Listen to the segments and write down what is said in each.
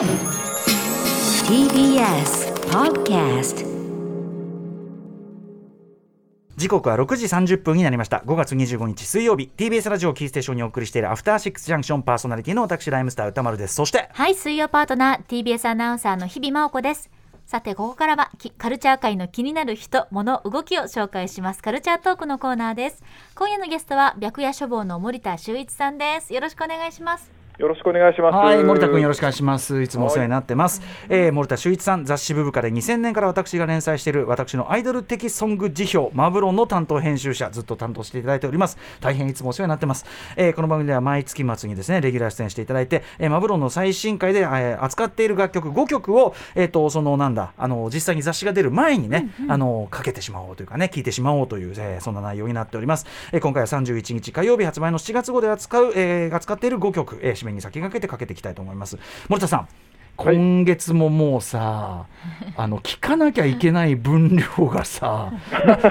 TBS Podcast 時刻は6時30分になりました5月25日水曜日 TBS ラジオキーステーションにお送りしているアフターシックスジャンクションパーソナリティの私ライムスター歌丸ですそしてはい、水曜パートナー TBS アナウンサーの日々真央子です。さて、ここからはきカルチャー界の気になる人、物、動きを紹介します。カルチャートークのコーナーです。今夜のゲストは白夜処方の森田修一さんです。よろしくお願いします。よろしくお願いします。はい森田君よろしくお願いします。いつもお世話になってます、えー森田修一さん雑誌ブブカで2000年から私が連載している私のアイドル的ソング辞表マブロンの担当編集者ずっと担当していただいております。大変いつもお世話になってます、えーこの番組では毎月末にですねレギュラー出演していただいて、えーマブロンの最新回で、えー扱っている楽曲5曲をえっ、とそのなんだあの実際に雑誌が出る前にね、あのかけてしまおうというかね聞いてしまおうという、えーそんな内容になっております、えー今回は31日火曜日発売の7月号で扱う、えー扱っている5曲、えー締めに先駆けてかけていきたいと思います。森田さんはい今月ももうさ、あの聞かなきゃいけない分量がさ、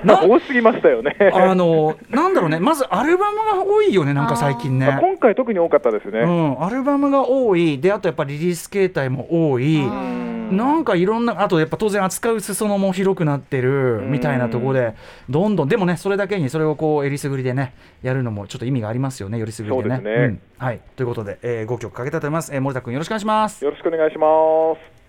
な 多すぎましたよね。あのなんだろうね、まずアルバムが多いよね、なんか最近ね。今回特に多かったですね。うん、アルバムが多い、であとやっぱリリース形態も多い、なんかいろんな、あとやっぱ当然扱う裾野も広くなってるみたいなところで、どんどん、でもね、それだけにそれをこう、えりすぐりでね、やるのもちょっと意味がありますよね、よりすぐりでね。はい、ということで、えー、5曲かけたいと思います、えー、森田君、よろしくお願いします。よろしくお願いします。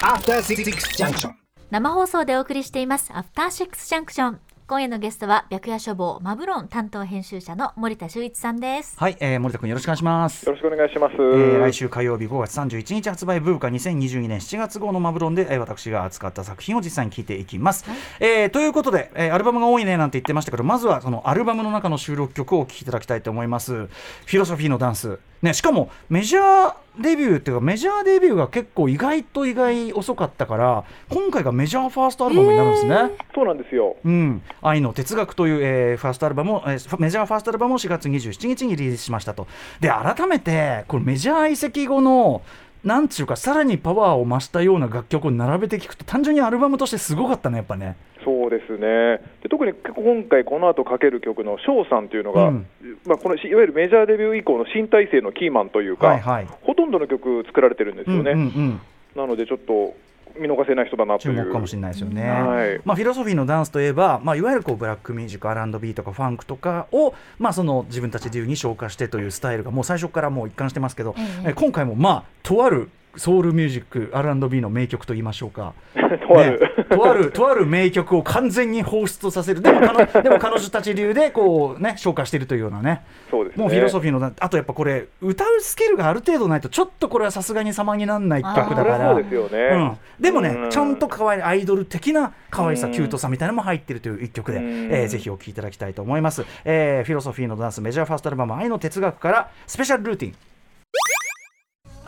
After Six Junction. 生放送でお送りしています。アフターシックスジャンクション。今夜のゲストは白夜処方マブロン担当編集者の森田修一さんです。はい、えー、森田君、よろしくお願いします。よろしくお願いします。えー来週火曜日5月31日発売ブーカ2022年7月号のマブロンで、えー私が扱った作品を実際に聞いていきます。えーということで、えーアルバムが多いねなんて言ってましたけどまずはそのアルバムの中の収録曲をお聴きいただきたいと思います。フィロソフィーのダンス。ね、しかもメジャーデビューっていうかメジャーデビューが結構意外と意外遅かったから今回がメジャーファーストアルバムになるんですね。そうなんですよ。うん、愛の哲学という、えーファーストアルバムを、えーメジャーファーストアルバムを4月27日にリリースしましたと。で、改めて、これメジャー移籍後の、なんちゅうか、さらにパワーを増したような楽曲を並べて聞くと、単純にアルバムとしてすごかったね、やっぱね。そうですね。で特に今回この後かける曲の翔さんというのが、うんまあこのしいわゆるメジャーデビュー以降の新体制のキーマンというか、はいはい。ほとんどの曲作られてるんですよね。うんうんうんなのでちょっと見逃せない人だなという。注目かもしれないですよね。はいまあ、フィロソフィーのダンスといえば、まあ、いわゆるこうブラックミュージック R&B とかファンクとかを、まあ、その自分たちで言うに消化してというスタイルがもう最初からもう一貫してますけど、えええ今回もまあとあるソウルミュージック R&B の名曲と言いましょうか。とある、ねとある とある名曲を完全に放出させる。でも彼でも彼女たち流でこうね消化しているというようなね。そうですね。もうフィロソフィーのだあとやっぱこれ歌うスキルがある程度ないとちょっとこれはさすがに様にならない曲だから。そうですよね。うん、でもね、うん。ちゃんと可愛いアイドル的な可愛さ、うんキュートさみたいなのも入っているという一曲で、うん。えーぜひお聴きいただきたいと思います、えーフィロソフィーのダンスメジャーファーストアルバム「愛の哲学」からスペシャルルーティン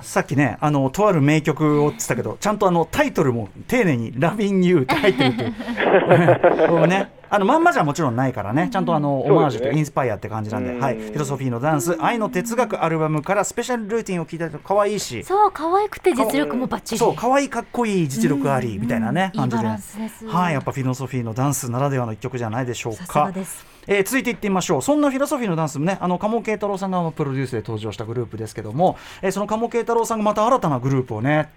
さっきねあのとある名曲をって言ったけどちゃんとあのタイトルも丁寧に「 Lovin' You」って入ってるという。こうねあのまんまじゃもちろんないからね。ちゃんとあのオマージュというかインスパイアって感じなんで、うん。はい、フィロソフィーのダンス「愛の哲学」アルバムからスペシャルルーティンを聴いたら可愛いし。そう、可愛くて実力もバッチリ。そう可愛いかっこいい実力ありみたいなね、感じで。はい。やっぱフィロソフィーのダンスならではの一曲じゃないでしょうか。えー続いていってみましょう。そんなフィロソフィーのダンスもねあの鴨慶太郎さんがプロデュースで登場したグループですけども、えーその鴨慶太郎さんがまた新たなグループをね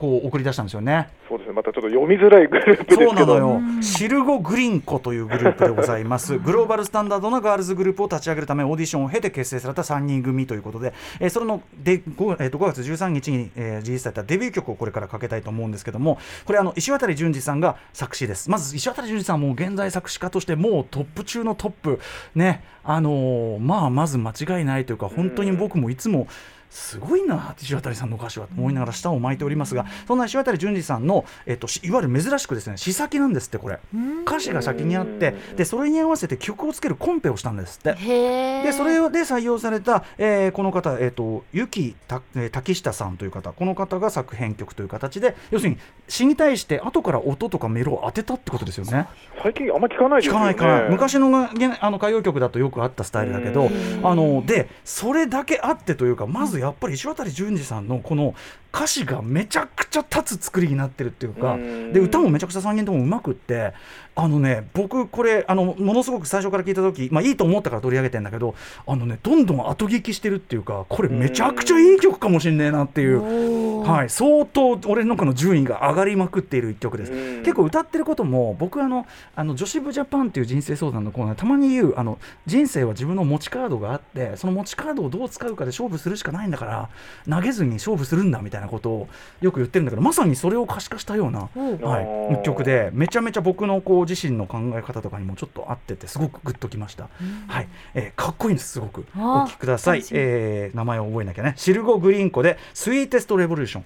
こう送り出したんですよね。そうですね。またちょっと読みづらいグループですけど。そうなのよ、シルゴ・グリンコというグループでございます、グローバルスタンダードなガールズグループを立ち上げるため、オーディションを経て結成された3人組ということで、えーそれので 5,、えーと5月13日に、えーリリースされたデビュー曲をこれからかけたいと思うんですけども、これ、あの石渡淳二さんが作詞です、まず石渡淳二さんはもう現在作詞家として、もうトップ中のトップ、ね、あのーまあ、まず間違いないというか、本当に僕もいつも、すごいな石渡さんの歌詞はと思いながら舌を巻いておりますがそんな石渡淳二さんの、えっと、しいわゆる珍しくですね詩先なんですってこれ歌詞が先にあってでそれに合わせて曲をつけるコンペをしたんですって。でそれで採用された、えーこの方、えー、とゆきた、えー竹下さんという方この方が作編曲という形で要するに詩に対して後から音とかメロを当てたってことですよね。最近あんま聞かないです聞よね。かない聞かない昔のがげんあの歌謡曲だとよくあったスタイルだけどうんあのでそれだけあってというかまずやっぱり石渡淳二さんのこの歌詞がめちゃくちゃ立つ作りになってるっていうかうん。で歌もめちゃくちゃ3人ともうまくってあのね僕これあのものすごく最初から聞いた時まあいいと思ったから取り上げてんだけどあのねどんどん後聞きしてるっていうかこれめちゃくちゃいい曲かもしんねえなっていう、はい、相当俺の中の順位が上がりまくっている一曲です。うん。結構歌ってることも僕あのあの女子部ジャパンっていう人生相談のコーナーでたまに言うあの人生は自分の持ちカードがあってその持ちカードをどう使うかで勝負するしかないんだから投げずに勝負するんだみたいなことをよく言ってるんだけどまさにそれを可視化したような、はい曲でめちゃめちゃ僕のこう自身の考え方とかにもちょっと合っててすごくグッときました、はい、えーかっこいいんですすごく。お聴きください。えー名前を覚えなきゃね。シルゴ・グリーンコで「スイーテスト・レボリューション」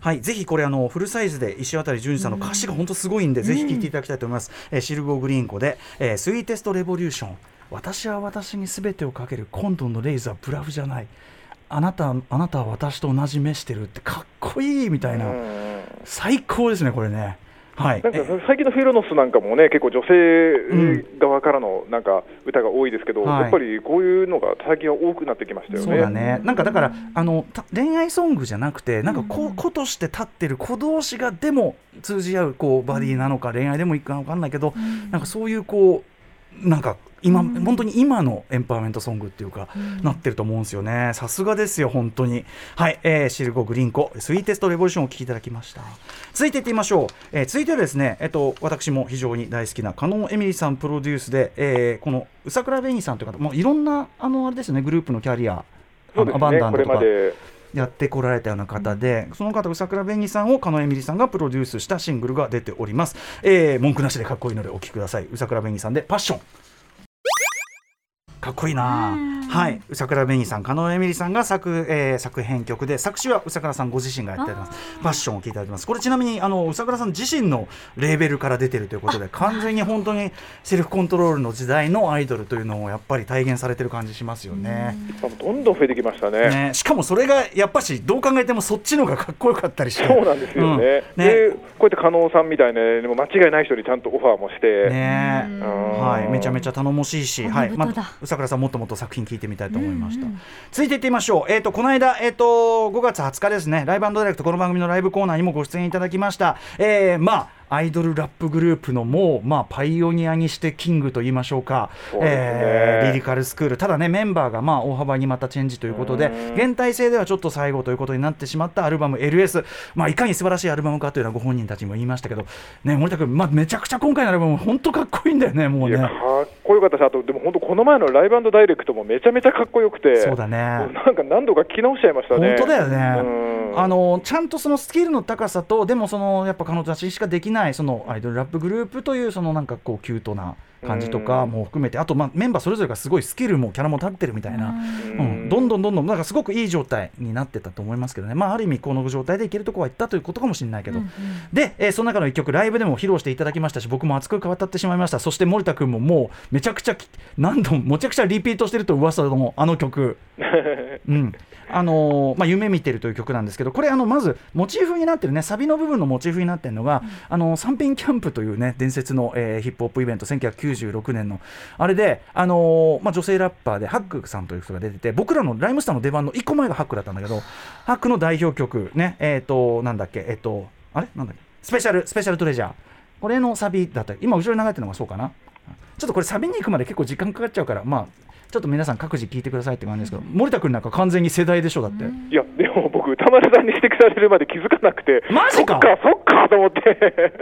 はい、ぜひこれあのフルサイズで石渡淳二さんの歌詞が本当すごいんで、ぜひ聴いていただきたいと思います。えーシルゴ・グリーンコで、えースイーテスト・レボリューション。私は私に全てをかけるコンドンのレイザーブラフじゃない。あなたあなたは私と同じ目してるってかっこいいみたいな、うん。最高ですねこれね。はい。なんかえ最近のフィロノスなんかもね、結構女性側からのなんか歌が多いですけど、はい。やっぱりこういうのが最近は多くなってきましたよね。そうだね、なんかだからあのた恋愛ソングじゃなくてなんかこう子として立ってる子同士がでも通じ合うこうバディなのか恋愛でもいいか分かんないけど、なんかそういうこうなんか今、本当に今のエンパワーメントソングっていうか、なってると思うんですよね。さすがですよ本当に。はい、えーシルゴ・グリンコスイーテスト・レボリューションをお聴きいただきました。続いていってみましょう、えー続いてはですねえっと私も非常に大好きな加納エミリさんプロデュースで、えーこの宇桜紅さんという方もういろんなあのあれですよねグループのキャリアあそうですのアバンダントとかやってこられたような方で、その方、宇桜紅さんを加納エミリさんがプロデュースしたシングルが出ております。えー文句なしでかっこいいのでお聴きください。宇桜紅さんでパッション。かっこいいな。あはい。宇桜紅さん加納エミリさんが作,、えー作編曲で作詞は宇桜さんご自身がやっております。パッションを聴いていただきます。これちなみにあの宇桜さん自身のレーベルから出てるということで完全に本当にセルフコントロールの時代のアイドルというのをやっぱり体現されてる感じしますよね。どんどん増えてきましたね。ね、しかもそれがやっぱしどう考えてもそっちのがかっこよかったりして。そうなんですよね。うん。でね。こうやって加納さんみたいな、でも間違いない人にちゃんとオファーもして、ね。うん。はい、めちゃめちゃ頼もしいし、はい、ま骨太だ宇桜さんもっともっと作品聞いてみたいと思いました。うんうん続いていってみましょう。えっ、とこの間えっ、と5月20日ですね、ライブダイレクトこの番組のライブコーナーにもご出演いただきました。えー、まあ。アイドルラップグループのもう、まあ、パイオニアにしてキングと言いましょうか、そうですねえーリリカルスクール、ただね、メンバーがまあ大幅にまたチェンジということで、うん現体制ではちょっと最後ということになってしまったアルバム LS、まあ、いかに素晴らしいアルバムかというのはご本人たちにも言いましたけど、ね、森田君、まあ、めちゃくちゃ今回のアルバム、本当かっこいいんだよね、もうねっこよかったし、あとでも本当、この前のライブダイレクトもめちゃめちゃかっこよくて、そうだね。なんか何度か聞き直しちゃいましたね。本当だよね、うん。あのちゃんとそのスキルの高さとでもそのやっぱ彼女たちしかできないそのアイドルラップグループというそのなんかこうキュートな感じとかも含めてあとまあメンバーそれぞれがすごいスキルもキャラも立ってるみたいな、うん、どんどんどんどんなんかすごくいい状態になってたと思いますけどね。まあある意味この状態でいけるとこはいったということかもしれないけど、で、えーその中の一曲ライブでも披露していただきましたし僕も熱く語ってしまいました。そして森田君ももうめちゃくちゃき何度もめちゃくちゃリピートしてると噂のあの曲。うんあのーまあ、夢見てるという曲なんですけどこれあのまずモチーフになってるねサビの部分のモチーフになってるのが、あの三品キャンプというね伝説の、えーヒップホップイベント1996年のあれで、あのーまあ、女性ラッパーでハックさんという人が出てて僕らのライムスターの出番の1個前がハックだったんだけどハックの代表曲ねえっ、となんだっけえっ、とあれ？なんだっけ？スペシャルスペシャルトレジャー。これのサビだった。り今後ろに流れてるのがそうかな？ちょっとこれサビに行くまで結構時間かかっちゃうからまあちょっと皆さん各自聞いてくださいって感じですけど、森田君なんか完全に世代でしょだって、いや、でも僕、歌丸さんに指摘されるまで気づかなくて、マジか。そっか、そっかと思って、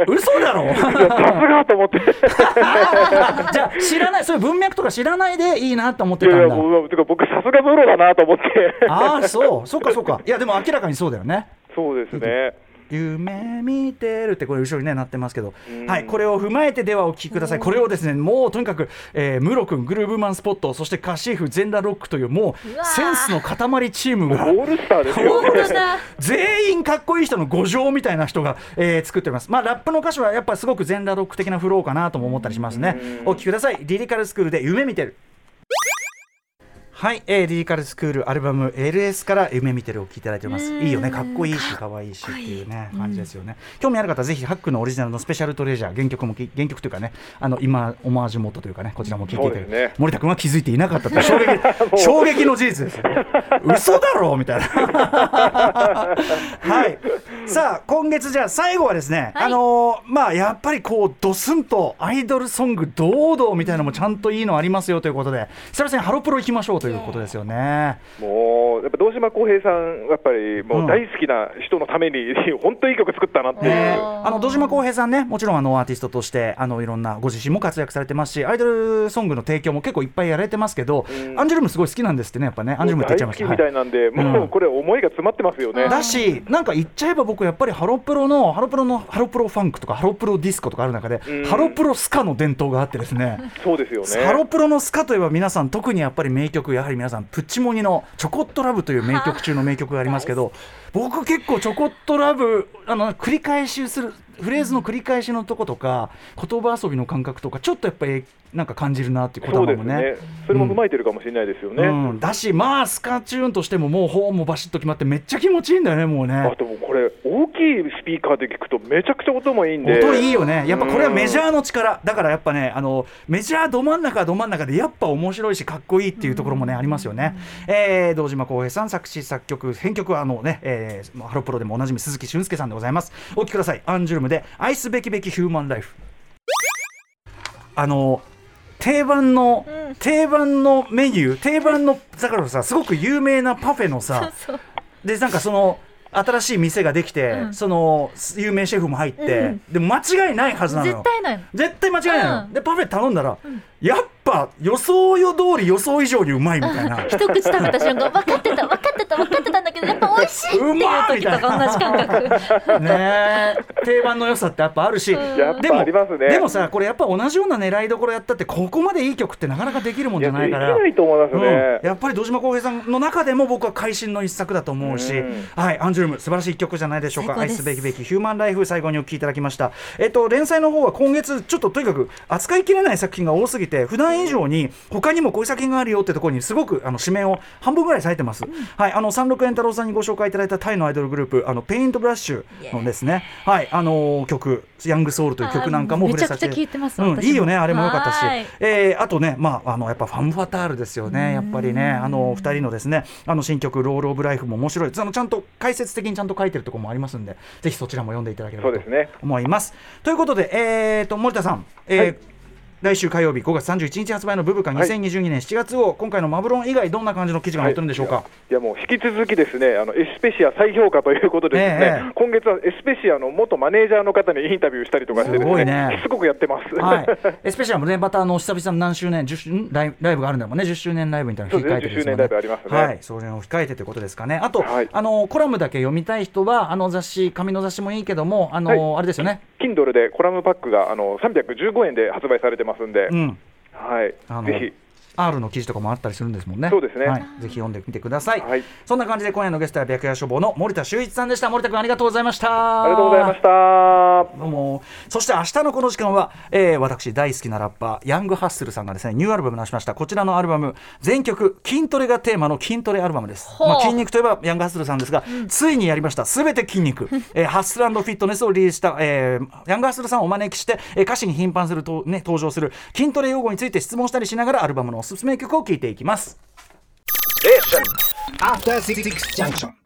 嘘だろ。いやさすがと思って、じゃあ知らないそういう文脈とか知らないでいいなと思っていやいや、たんだもうてか僕、さすがプロだなと思って、ああそう。そうかそうか。いやでも明らかにそうだよね。そうですね。夢見てるってこれ後ろにねなってますけど、うんはいこれを踏まえてではお聞きくださいこれをですねもうとにかく、えー、ムロ君グルーブマンスポットそしてカシーフ全裸ロックというもうセンスの塊チームがオールスターですよ本ね。全員かっこいい人の五条みたいな人が、えー作ってます。まあラップの歌詞はやっぱすごく全裸ロック的なフローかなとも思ったりしますね。うんお聞きください。リリカルスクールで夢見てる。はい、えー、リリカルスクールアルバム LS から夢見てるを聞いていただいてます。いいよね、かっこいいし、可愛いしっていうね、感じですよね。興味ある方はぜひハックのオリジナルのスペシャルトレジャー原曲もき原曲というかね、あの今オマージュ元というかね、こちらも聞いていて、そうですね森田君は気づいていなかったという衝撃 衝撃の事実ですよ。嘘だろうみたいな。はい。さあ今月じゃあ最後はですね、はいあのーまあやっぱりこうドスンとアイドルソング堂々みたいなのもちゃんといいのありますよということで、久々にハロプロ行きましょうということですよね。もうやっぱ堂島康平さんやっぱりもう大好きな人のために、本当にいい曲作ったなっていう、ね、あの堂島孝平さんね、もちろんあのアーティストとしてあのいろんなご自身も活躍されてますし、アイドルソングの提供も結構いっぱいやられてますけど、うんアンジュルムすごい好きなんですってね、やっぱね、アンジュルムって言っちゃいました。大好きみたいなんで、うんもうこれ、思いが詰まってますよね。だし、なんか言っちゃえば僕、やっぱりハロプロの、ハロプロの、ハロプロファンクとか、ハロプロディスコとかある中で、うんハロプロスカの伝統があってですね、そうですよね。ハロプロのスカといえば皆さん、特にやっぱり名曲、やはり皆さん、プッチモニのちょこっとLOVE という名曲中の名曲がありますけど、僕結構チョコットラブ、あの、繰り返しする、フレーズの繰り返しのとことか、言葉遊びの感覚とか、ちょっとやっぱりなんか感じるなっていう言そう葉もね。ね。それも踏まえてるかもしれないですよね。うん、だし、まあ、スカチューンとしても、もう、ほうもバシッと決まって、めっちゃ気持ちいいんだよね、もうね。あともうこれ、大きいスピーカーで聞くと、めちゃくちゃ音もいいんで、音いいよね、やっぱこれはメジャーーの力、だからやっぱね、あのメジャーど真ん中はど真ん中で、やっぱ面白いし、かっこいいっていうところもね、ありますよね。えー堂島康平さん、作詞、作曲、編曲はあのね、えーハロプロでもおなじみ、鈴木俊介さんでございます。お聴きください、アンジュルムで、愛すべきべきヒューマンライフ。あの定番の、定番のメニュー、定番の、だからさ、すごく有名なパフェのさ、でなんかその新しい店ができて、うん。その有名シェフも入って、でも間違いないはずなのよ。絶対ないの。絶対間違いないの、うん。でパフェ頼んだら、やっぱ予想よ通り予想以上にうまいみたいな。一口食べた瞬間分かってた分かってた分かってたんだけどやっぱ美味しいっていう時とか同じ感覚。ねえ。定番の良さってやっぱあるし、でもぱありますね。でもさこれやっぱ同じような狙いどころやったってここまでいい曲ってなかなかできるもんじゃないから。ないと思いますね。うん、やっぱり堂島康平さんの中でも僕は会心の一作だと思うし、うん。はい、アンジュルム素晴らしい一曲じゃないでしょうか。愛す。べきべきヒューマンライフ最後にお聴きいただきました。えっと連載の方は今月ちょっととにかく扱いきれない作品が多すぎて普段以上に他にもこういう作品があるよってところにすごくあの紙面を半分ぐらい割いてます、はいあの三六円太郎さんにご紹介いただいたタイのアイドルグループあのペイントブラッシュのですね。はいあの曲ヤングソウルという曲なんかも触れさせてめちゃくちゃ聞いてますうん、いいよねあれも良かったし。はい。えーあとね、まあ、あのやっぱファンファタールですよね、やっぱりね、あの2人のですねあの新曲、ロール・オブ・ライフも面白い、あのちゃんと解説的にちゃんと書いてるところもありますんで、ぜひそちらも読んでいただければと思います。ということで、えー、と森田さん、えーはい来週火曜日5月31日発売のブブカはい。2022年7月を今回のマブロン以外どんな感じの記事が載ってるんでしょうか、いやもう引き続きですねあのエスペシア再評価ということでですね、ええ。今月はエスペシアの元マネージャーの方にインタビューしたりとかしてですすごいね。ねしつこくやってます。はい、エスペシャルもね、またあの久々の何周年、10周んライブライブがあるんだもんね、10周年ライブみたいなのそうです。ね控えてですもん10周年ライブありますね。はい、それを控えてということですかね。あと、はい。あのコラムだけ読みたい人は、あの雑誌、紙の雑誌もいいけども、あの、はあれですよね。Kindle でコラムパックがあの315円で発売されてますんで、うん、はい。ぜひ R の記事とかもあったりするんですもんね。そうですねはい、ぜひ読んでみてください。はいそんな感じで今夜のゲストは白夜書房の森田修一さんでした。森田君ありがとうございました。ありがとうございました。どうもそして明日のこの時間は、えー私大好きなラッパーヤングハッスルさんがですねニューアルバム出しましたこちらのアルバム全曲筋トレがテーマの筋トレアルバムです、ほうまあ、筋肉といえばヤングハッスルさんですが、ついにやりましたすべて筋肉、えーハッスルフィットネスをリリースした、えーヤングハッスルさんをお招きして、えー歌詞に頻繁すると、ね、登場する筋トレ用語について質問したりしながらアルバムのおすすめ曲を聴いていきます After Six Junction.